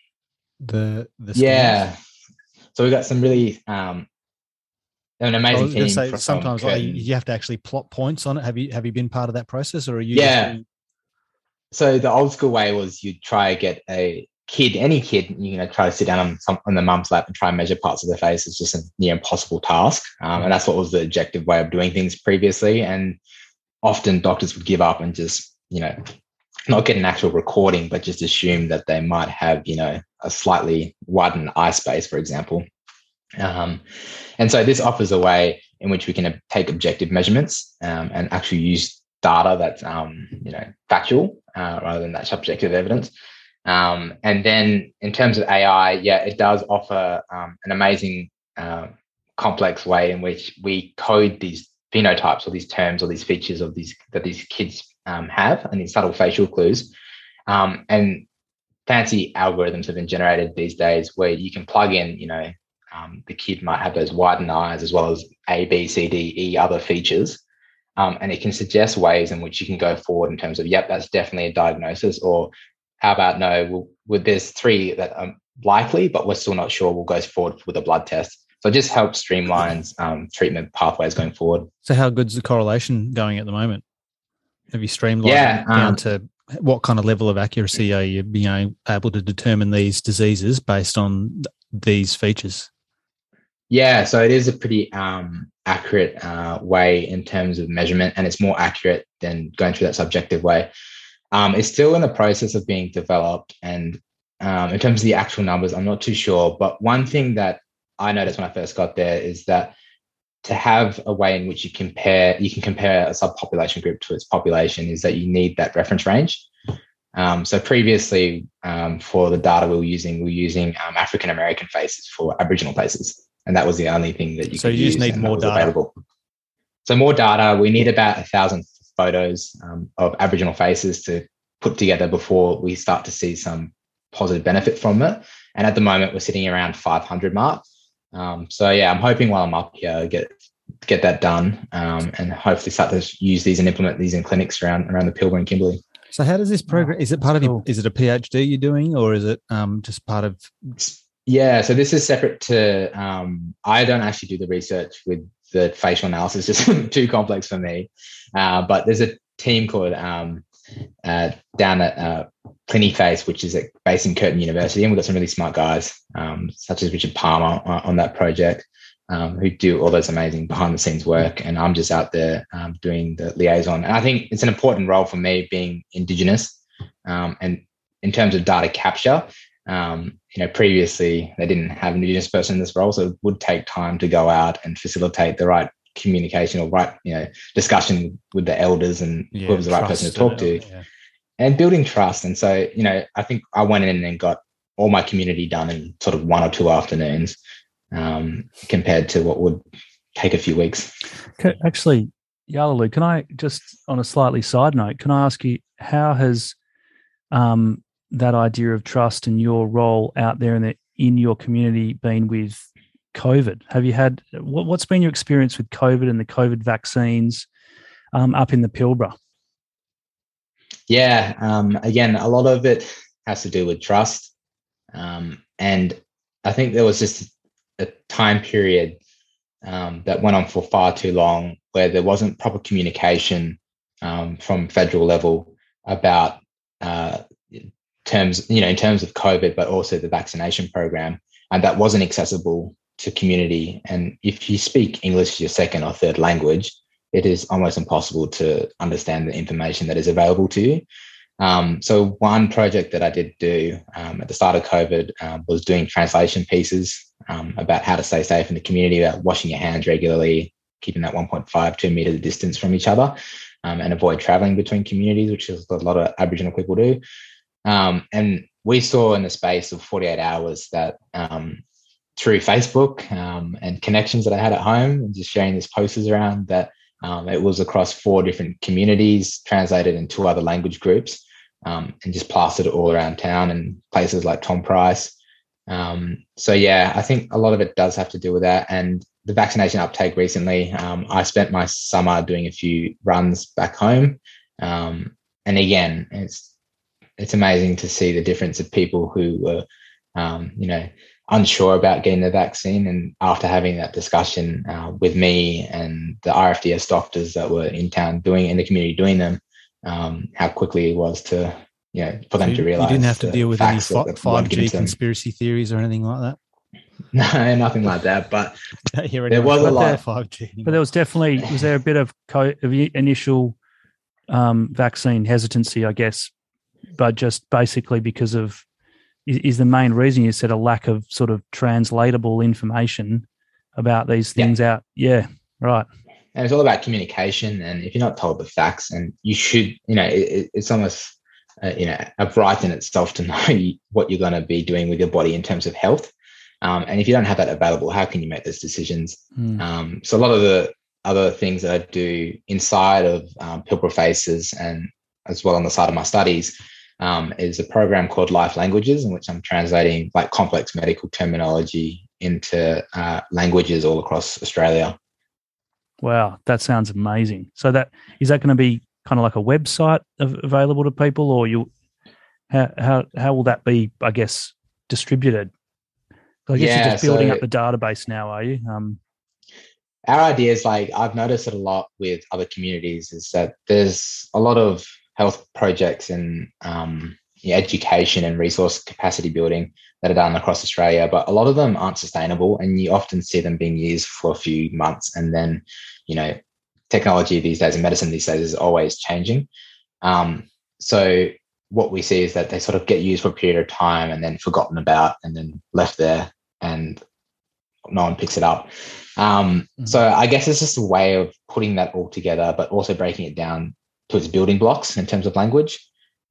the the? Scans? Yeah, so we've got some really um, an amazing team. Say, sometimes like, you have to actually plot points on it. Have you have you been part of that process, or are you? Yeah, so the old school way was you'd try to get a kid, any kid, you know, try to sit down on some on the mum's lap and try and measure parts of their face. It's just a near impossible task, um, and that's what was the objective way of doing things previously. And often doctors would give up and just, you know, not get an actual recording, but just assume that they might have, you know, a slightly widened eye space, for example. Um, and so this offers a way in which we can take objective measurements um, and actually use data that's um, you know factual uh, rather than that subjective evidence. Um, and then in terms of AI, yeah, it does offer um, an amazing uh, complex way in which we code these phenotypes or these terms or these features of these that these kids um, have and these subtle facial clues. Um, and fancy algorithms have been generated these days where you can plug in, you know, um, the kid might have those widened eyes as well as A, B, C, D, E other features. Um, and it can suggest ways in which you can go forward in terms of, yep, that's definitely a diagnosis, or how about no, we'll, we'll, there's three that are likely, but we're still not sure. We'll go forward with a blood test. So it just helps streamlines um, treatment pathways going forward. So how good's the correlation going at the moment? Have you streamlined yeah, down um, to what kind of level of accuracy are you being able to determine these diseases based on these features? Yeah, so it is a pretty um, accurate uh, way in terms of measurement, and it's more accurate than going through that subjective way. Um, it's still in the process of being developed, and um, in terms of the actual numbers, I'm not too sure. But one thing that I noticed when I first got there is that to have a way in which you compare, you can compare a subpopulation group to its population, is that you need that reference range. Um, so previously, um, for the data we were using, we were using um, African American faces for Aboriginal faces, and that was the only thing that you. So could you just use need more data. Available. So more data. We need about a thousand photos um, of Aboriginal faces to put together before we start to see some positive benefit from it. And at the moment, we're sitting around 500 mark. Um, so yeah, I'm hoping while I'm up here, get get that done, um, and hopefully start to use these and implement these in clinics around around the Pilbara and Kimberley. So how does this program? Is it part of? that's Your, is it a PhD you're doing, or is it um, just part of? Yeah, so this is separate to. Um, I don't actually do the research with the facial analysis; (laughs) just too complex for me. Uh, but there's a team called um, uh, down at uh, Cliniface, which is at, based in Curtin University, and we've got some really smart guys, um, such as Richard Palmer, on, on that project, um, who do all those amazing behind-the-scenes work. And I'm just out there um, doing the liaison. And I think it's an important role for me, being Indigenous, um, and in terms of data capture. Um, you know, previously they didn't have an Indigenous person in this role, so it would take time to go out and facilitate the right communication or right, you know, discussion with the elders and whoever's the right person to talk to, Yeah. and building trust. And so, you know, I think I went in and got all my community done in sort of one or two afternoons, um, compared to what would take a few weeks. Ca- Actually, Yarlalu, can I just on a slightly side note, can I ask you how has um, that idea of trust and your role out there in the in your community been with COVID? Have you had what, what's been your experience with COVID and the COVID vaccines um, up in the Pilbara? Yeah. Um, again, a lot of it has to do with trust. Um, and I think there was just a time period um, that went on for far too long where there wasn't proper communication um, from federal level about uh, terms, you know, in terms of COVID, but also the vaccination program. And that wasn't accessible to community. And if you speak English as your second or third language, it is almost impossible to understand the information that is available to you. Um, so one project that I did do um, at the start of COVID um, was doing translation pieces um, about how to stay safe in the community, about washing your hands regularly, keeping that 1.5, two meter distance from each other, um, and avoid traveling between communities, which is a lot of Aboriginal people do. Um, and we saw in the space of 48 hours that um, through Facebook um, and connections that I had at home and just sharing these posters around that um, it was across four different communities, translated in two other language groups, um, and just plastered all around town and places like Tom Price. Um, so yeah, I think a lot of it does have to do with that. And the vaccination uptake recently, I spent my summer doing a few runs back home, and again, it's it's amazing to see the difference of people who were, um, you know, unsure about getting the vaccine. And after having that discussion uh, with me and the RFDS doctors that were in town doing in the community doing them, um, how quickly it was to, you know, for them you, to you realize didn't have to deal with any facts that- that five weren't given G conspiracy theories or anything like that. (laughs) No, nothing like that. But (laughs) There anyone was a lot. about five G. But there was definitely was there a bit of, co- of initial um, vaccine hesitancy, I guess, but just basically because of is, is the main reason you said a lack of sort of translatable information about these Yeah. things out. Yeah, right. and it's all about communication. And if you're not told the facts, and you should, you know, it, it- it's almost, uh, you know, a right in itself to (laughs) know what you're going to be doing with your body in terms of health. Um, and if you don't have that available, how can you make those decisions? Hmm. Um, so a lot of the other things that I do inside of um, Pilbara Faces and as well on the side of my studies um, is a program called Lyfe Languages, in which I'm translating like complex medical terminology into uh, languages all across Australia. Wow, that sounds amazing. So that is that going to be kind of like a website av- available to people, or you how how how will that be? I guess distributed. I guess you're Yeah, just building so- up the database now, are you? Um, our idea is like I've noticed it a lot with other communities is that there's a lot of health projects and um, yeah, education and resource capacity building that are done across Australia, but a lot of them aren't sustainable, and you often see them being used for a few months, and then you know technology these days and medicine these days is always changing. Um, so what we see is that they sort of get used for a period of time and then forgotten about and then left there and no one picks it up. Um, Mhm. So I guess it's just a way of putting that all together, but also breaking it down to its building blocks in terms of language.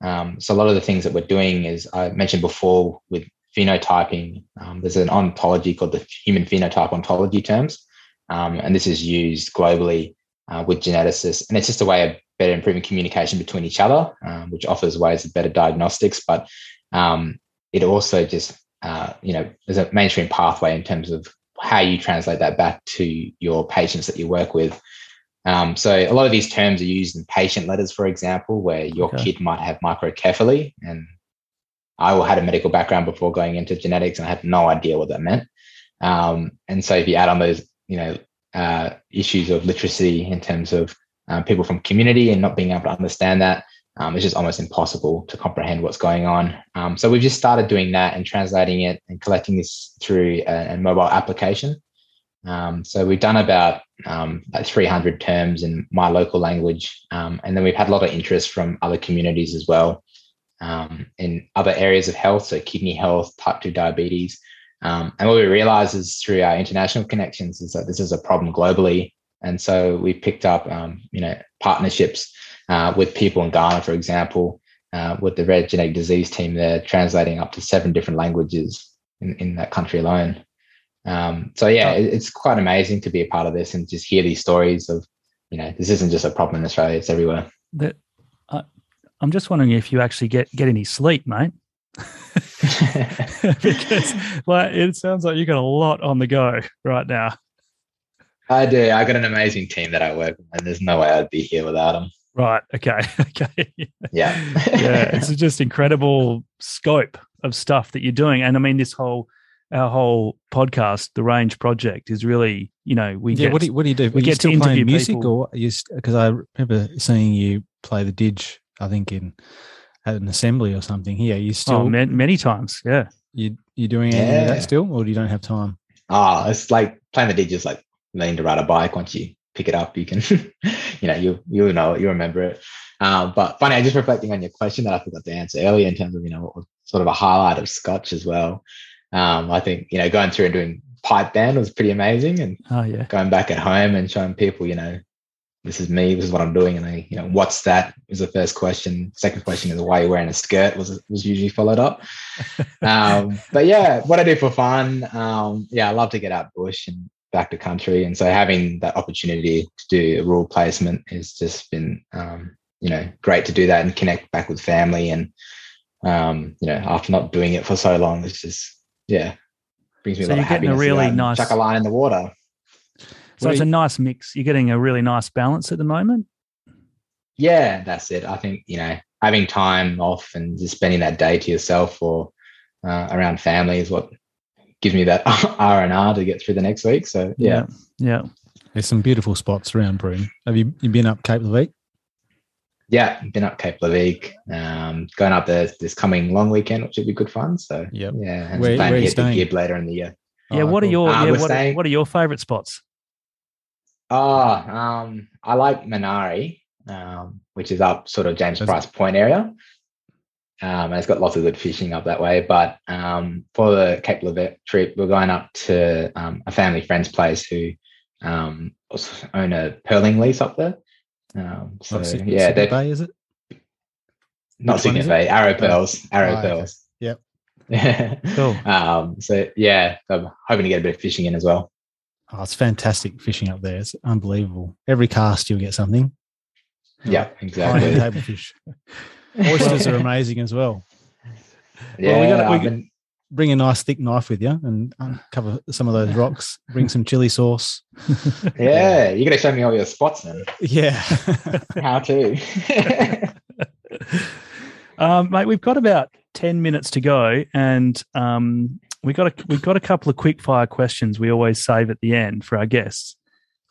Um, so a lot of the things that we're doing is I mentioned before with phenotyping. Um, there's an ontology called the human phenotype ontology terms, um, and this is used globally uh, with geneticists, and it's just a way of better improving communication between each other, um, which offers ways of better diagnostics. But um, it also just uh, you know there's a mainstream pathway in terms of how you translate that back to your patients that you work with. Um, so a lot of these terms are used in patient letters, for example, where your okay. kid might have microcephaly. And I had a medical background before going into genetics, and I had no idea what that meant. Um, and so if you add on those, you know, uh, issues of literacy in terms of um, people from community and not being able to understand that, um, it's just almost impossible to comprehend what's going on. Um, so we've just started doing that and translating it and collecting this through a, a mobile application. Um, so we've done about um, 300 terms in my local language, um, and then we've had a lot of interest from other communities as well um, in other areas of health, so kidney health, type 2 diabetes. Um, and what we realize is through our international connections is that this is a problem globally. And so we picked up, um, you know, partnerships uh, with people in Ghana, for example, uh, with the Rare Genetic Disease team there, translating up to seven different languages in, in that country alone. Um, so yeah, it, it's quite amazing to be a part of this and just hear these stories of, you know, this isn't just a problem in Australia; it's everywhere. That, uh, I'm just wondering if you actually get get any sleep, mate. (laughs) because like it sounds like you got a lot on the go right now. I do. I got an amazing team that I work with, and there's no way I'd be here without them. Right. Okay. (laughs) Okay. Yeah. yeah. It's just incredible scope of stuff that you're doing, and I mean, this whole our whole podcast, the Range Project, is really you know we yeah. Get, what do you, what do you do? We get to interview music, people. or because I remember seeing you play the didge. I think in at an assembly or something. Here, you oh, still oh, many, many times. Yeah. You you doing any yeah. of that still, or do you don't have time? Ah, oh, it's like playing the didge is like learning to ride a bike. Once you pick it up, you can, (laughs) you know, you you know you remember it. Um, but funny, I just reflecting on your question that I forgot to answer earlier in terms of you know sort of a highlight of Scotch as well. Um, I think you know going through and doing pipe band was pretty amazing, and oh yeah, going back at home and showing people you know this is me, this is what I'm doing, and they you know what's that is the first question. Second question is why you're wearing a skirt was was usually followed up. (laughs) um, but yeah, what I do for fun, um, yeah, I love to get out bush and back to country, and so having that opportunity to do a rural placement has just been um, you know great to do that and connect back with family and um, you know after not doing it for so long, it's just yeah, brings me so a lot of happiness. A really nice chuck a line in the water. So it's a nice mix. You're getting a really nice balance at the moment. Yeah, that's it. I think you know having time off and just spending that day to yourself or uh, around family is what gives me that (laughs) R and R to get through the next week. So yeah, yeah. There's some beautiful spots around Broome. Have you you been up Cape Leveque? Yeah, been up Cape Leveque. Um, going up there this coming long weekend, which would be good fun. So yep. yeah, and where, where are you staying? Gib later in the year. Yeah, oh, what cool. are your uh, yeah, what, staying, what, are your favorite spots? Oh, um, I like Minari, um, which is up sort of James Price Point area. Um, and it's got lots of good fishing up that way. But um, for the Cape Leveque trip, we're going up to um, a family friend's place who um, own a pearling lease up there. Um, so yeah, Cygnet Bay is it? Not Cygnet Bay, Arrow Pearls, Arrow oh, Pearls. Okay. Yep. (laughs) cool. Um, so yeah, I'm hoping to get a bit of fishing in as well. Oh, it's fantastic fishing up there. It's unbelievable. Every cast you'll get something. Yeah, exactly. Table fish. (laughs) Oysters are amazing as well. Yeah, well, we got we been... bring a nice thick knife with you and uncover some of those rocks. Bring some chili sauce. (laughs) yeah, you're gonna show me all your spots then. Yeah, (laughs) how to. (laughs) um, mate, we've got about ten minutes to go, and um, we got a we got a couple of quick fire questions we always save at the end for our guests.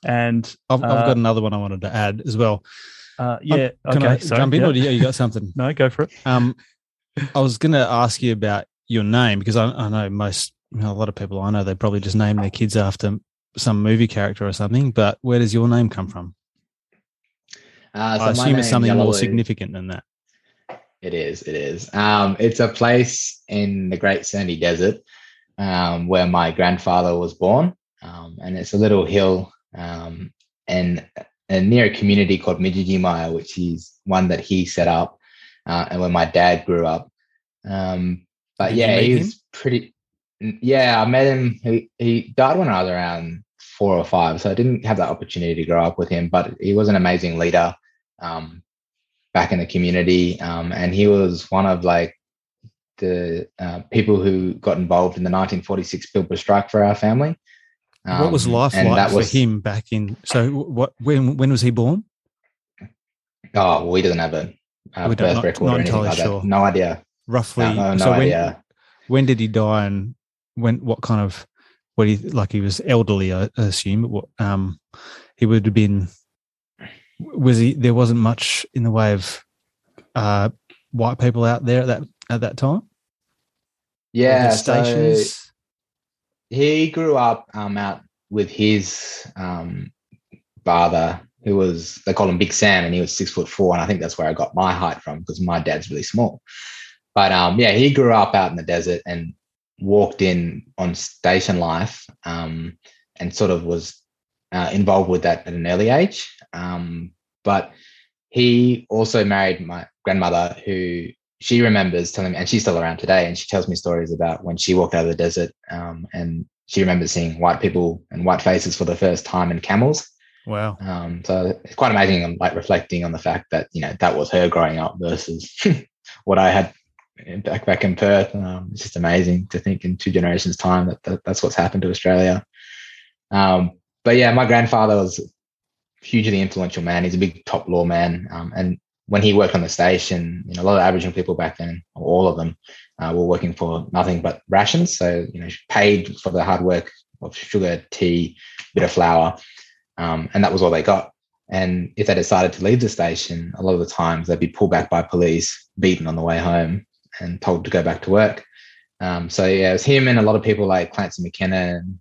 And I've, I've got uh, another one I wanted to add as well. Uh, yeah, um, can okay, I sorry, jump in, yeah. or do you, you, got something? no, go for it. Um, I was going to ask you about your name because I, I know most you know, a lot of people I know they probably just name their kids after some movie character or something. But where does your name come from? Uh, so I assume it's something more significant than that. It is. It is. Um, it's a place in the Great Sandy Desert um, where my grandfather was born, um, and it's a little hill um, and, and near a community called Mijijimaya, which is one that he set up uh, and where my dad grew up. Um, but Did yeah, he him? was pretty. Yeah, I met him. He he died when I was around four or five, so I didn't have that opportunity to grow up with him. But he was an amazing leader um, back in the community, um, and he was one of like the uh, people who got involved in the 1946 Pilbara strike for our family. what was Um, life like for was- him back in? So what? When when was he born? Oh, he doesn't have a, birth not- record not or anything like sure. that. No idea. Roughly. No, no, no so when idea. when did he die, and when what kind of what he like? He was elderly, I assume. What, um, he would have been. Was he? There wasn't much in the way of uh, white people out there at that at that time. Yeah, so stations. he grew up um, out with his um, father, who was they call him Big Sam, and he was six foot four, and I think that's where I got my height from because my dad's really small. But um, yeah, he grew up out in the desert and walked in on station life, um, and sort of was uh, involved with that at an early age. Um, but he also married my grandmother, who she remembers telling me, and she's still around today, and she tells me stories about when she walked out of the desert, um, and she remembers seeing white people and white faces for the first time in camels. Wow. Um, so it's quite amazing. I'm like reflecting on the fact that you know that was her growing up versus (laughs) what I had back back in Perth. Um, it's just amazing to think in two generations' time that, that that's what's happened to Australia. Um, but yeah, my grandfather was a hugely influential man. He's a big top law man, um, and when he worked on the station, you know, a lot of Aboriginal people back then, all of them, uh, were working for nothing but rations. So you know, paid for the hard work of sugar, tea, bit of flour, um, and that was all they got. And if they decided to leave the station, a lot of the times they'd be pulled back by police, beaten on the way home, and told to go back to work. Um, so yeah, it was him and a lot of people like Clancy McKenna and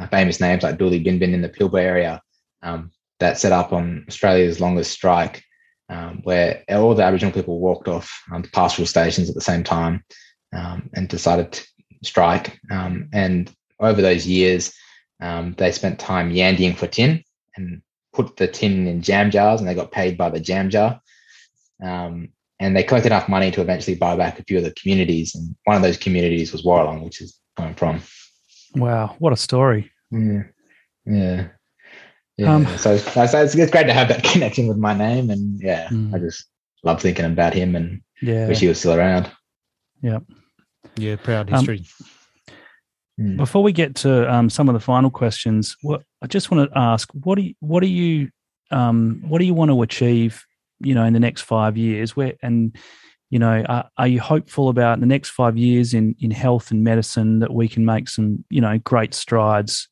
uh, famous names like Dooley Bin Bin in the Pilbara area um, that set up on Australia's longest strike, um, where all the Aboriginal people walked off um, to pastoral stations at the same time um, and decided to strike. Um, and over those years, they spent time yandying for tin and put the tin in jam jars, and they got paid by the jam jar. Um, and they collected enough money to eventually buy back a few of the communities. And one of those communities was Warralong, which is where I'm from. Wow, what a story. Yeah. Yeah. Yeah. Um, so, so it's, it's great to have that (laughs) connection with my name. And yeah, Mm. I just love thinking about him and Yeah. wish he was still around. Yeah, yeah, proud Um, history. Mm. Before we get to um, some of the final questions, what I just want to ask: what do you, what do you um, what do you want to achieve? You know, in the next five years, where and you know, are, are you hopeful about the next five years in in health and medicine that we can make some you know great strides,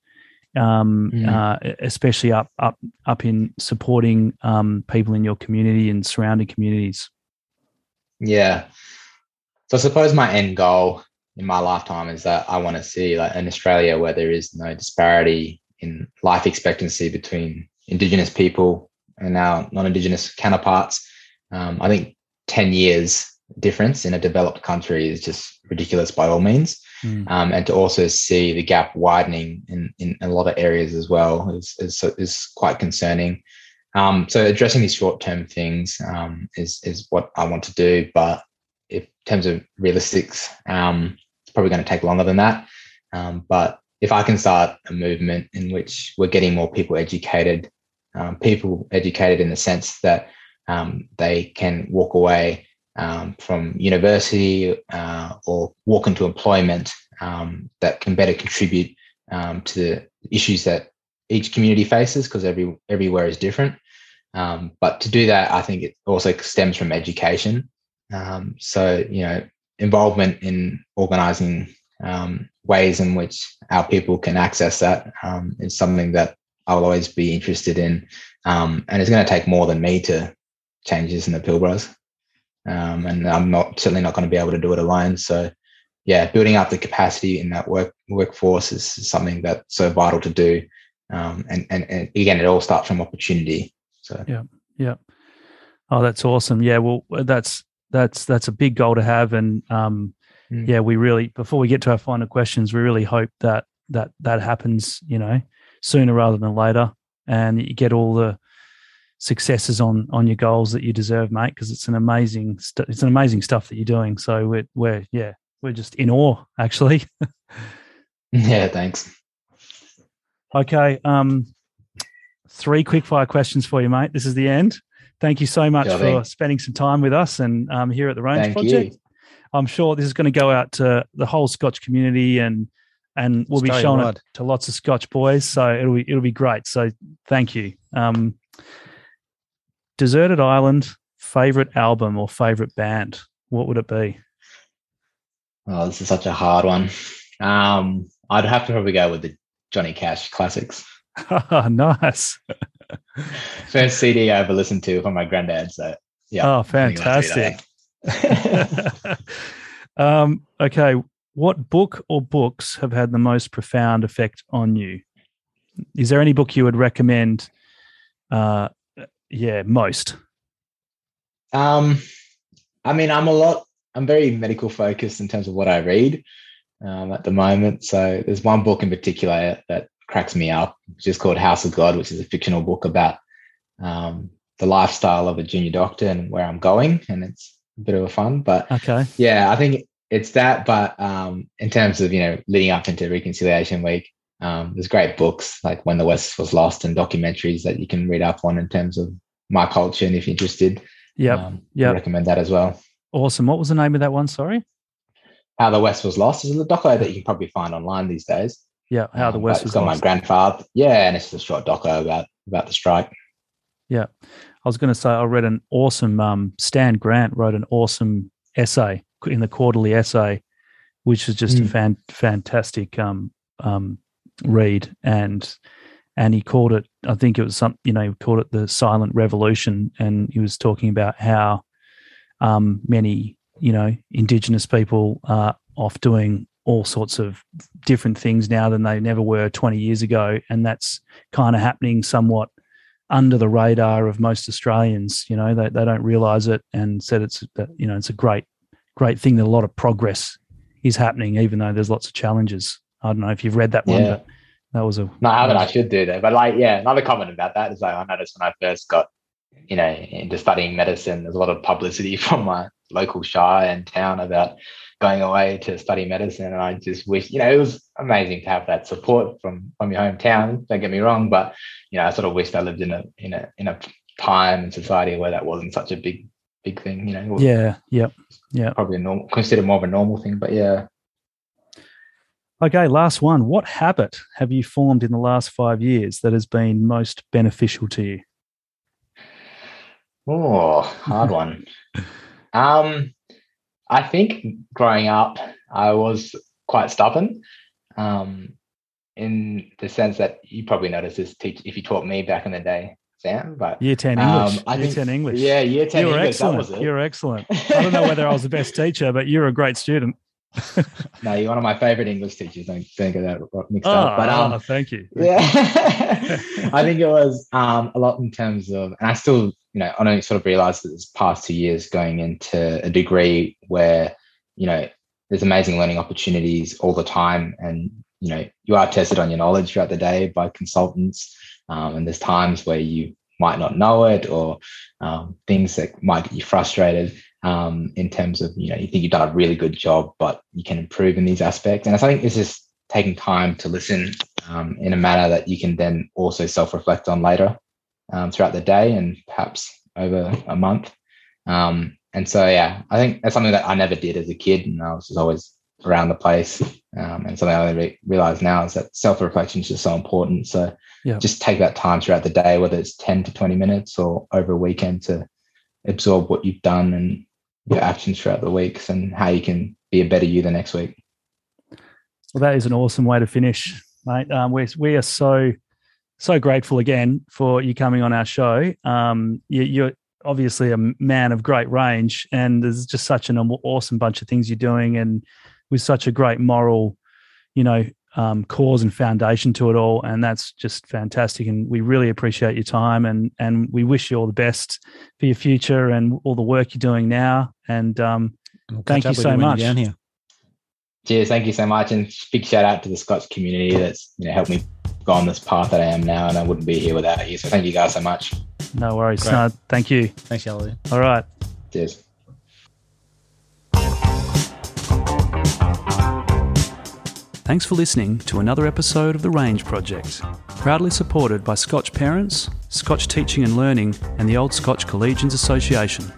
um, Mm. uh, especially up up up in supporting um, people in your community and surrounding communities? Yeah. So I suppose my end goal in my lifetime is that I want to see like an Australia where there is no disparity in life expectancy between Indigenous people and our non-Indigenous counterparts. Um, I think ten years difference in a developed country is just ridiculous by all means. Mm. Um, and to also see the gap widening in, in a lot of areas as well is, is, is quite concerning. Um, so addressing these short-term things um, is is what I want to do, but if, in terms of realistics, um, it's probably going to take longer than that. Um, but if I can start a movement in which we're getting more people educated, um, people educated in the sense that um, they can walk away um, from university uh, or walk into employment um, that can better contribute um, to the issues that each community faces because every everywhere is different. Um, but to do that, I think it also stems from education. So you know, involvement in organising ways in which our people can access that is something that I'll always be interested in, um, and it's going to take more than me to change this in the Pilbars. Um, and I'm not certainly not going to be able to do it alone. So, yeah, building up the capacity in that work workforce is something that's so vital to do. Um, and, and and again, it all starts from opportunity. So yeah, Yeah. Oh, that's awesome. Yeah. Well, that's that's that's a big goal to have, and um, Mm. yeah, we really before we get to our final questions, we really hope that that that happens. You know, sooner rather than later, and you get all the successes on on your goals that you deserve, mate. Because it's an amazing st- it's an amazing stuff that you're doing. So we're we're yeah we're just in awe actually. (laughs) yeah, thanks. Okay, um, three quick fire questions for you, mate. This is the end. Thank you so much for spending some time with us and um, here at the Range Thank Project. You. I'm sure this is going to go out to the whole Scotch community and and we'll be showing it to lots of Scotch boys. So it'll be it'll be great. So thank you. Um, Deserted Island favorite album or favorite band? What would it be? Oh, this is such a hard one. Um, I'd have to probably go with the Johnny Cash classics. (laughs) nice. (laughs) First CD I ever listened to from my granddad. So yeah. Oh, fantastic. (laughs) um, okay. What book or books have had the most profound effect on you? Is there any book you would recommend? Uh, yeah, most. Um, I mean, I'm a lot. I'm very medical focused in terms of what I read um, at the moment. So there's one book in particular that cracks me up, which is called House of God, which is a fictional book about um, the lifestyle of a junior doctor and where I'm going, and it's a bit of a fun. But okay, yeah, I think it's that. But um, in terms of you know leading up into Reconciliation Week, um, there's great books like When the West Was Lost and documentaries that you can read up on in terms of my culture, and if you're interested, yeah, um, yeah, recommend that as well. Awesome. What was the name of that one? Sorry. How the West Was Lost is a doco that you can probably find online these days. Yeah, how the um, West was got lost. my grandfather. Yeah, and it's just a short doco about about the strike. Yeah, I was going to say I read an awesome. Um, Stan Grant wrote an awesome essay in the quarterly essay, which is just mm. a fan, fantastic um, um, read, and and he called it. I think it was some. You know, he called it the silent revolution, and he was talking about how um, many you know indigenous people are off doing all sorts of different things now than they never were 20 years ago and that's kind of happening somewhat under the radar of most Australians you know they, they don't realize it and said it's you know it's a great great thing that a lot of progress is happening even though there's lots of challenges I don't know if you've read that one yeah. but that was a no I haven't I should do that but like yeah another comment about that is like I noticed when I first got you know into studying medicine there's a lot of publicity (laughs) from my local shire and town about going away to study medicine. And I just wish, you know, it was amazing to have that support from from your hometown. Don't get me wrong, but you know, I sort of wished I lived in a in a in a time and society where that wasn't such a big big thing. You know. Yeah. Yep. Yeah. Probably a normal, considered more of a normal thing, but yeah. Okay, last one. What habit have you formed in the last five years that has been most beneficial to you? Oh, hard one. (laughs) Um, I think growing up, I was quite stubborn. Um, in the sense that you probably noticed this teach if you taught me back in the day, Sam. But year ten English, um, I year think, ten English. Yeah, year ten. You were English, excellent. You were excellent. I don't know whether I was the best teacher, but you're a great student. (laughs) no, you're one of my favorite English teachers. Don't, don't get that mixed oh, up. But um, oh, thank you. Yeah, (laughs) I think it was um, a lot in terms of, and I still you know, I only sort of realized that this past two years going into a degree where, you know, there's amazing learning opportunities all the time. And, you know, you are tested on your knowledge throughout the day by consultants. Um, and there's times where you might not know it or um, things that might get you frustrated um, in terms of, you know, you think you've done a really good job, but you can improve in these aspects. And I think it's just taking time to listen um, in a manner that you can then also self reflect on later um, throughout the day and perhaps over a month. Um, and so, yeah, I think that's something that I never did as a kid, and I was just always around the place. Um, and something I re- realize now is that self reflection is just so important. So, yeah. just take that time throughout the day, whether it's 10 to 20 minutes or over a weekend to absorb what you've done and your actions throughout the weeks and how you can be a better you the next week. Well, that is an awesome way to finish, mate. Um, we we are so so grateful again for you coming on our show. Um, you, are obviously a man of great range, and there's just such an awesome bunch of things you're doing, and with such a great moral, you know, um, cause and foundation to it all, and that's just fantastic. And we really appreciate your time, and and we wish you all the best for your future and all the work you're doing now. And um, we'll thank you so much. Down here. Cheers, thank you so much, and big shout out to the Scotch community that's you know helped me go on this path that I am now, and I wouldn't be here without you. So thank you guys so much. No worries. No, thank you. Thanks, Yali. All right. Cheers. Thanks for listening to another episode of The Range Project, proudly supported by Scotch Parents, Scotch Teaching and Learning, and the Old Scotch Collegians Association.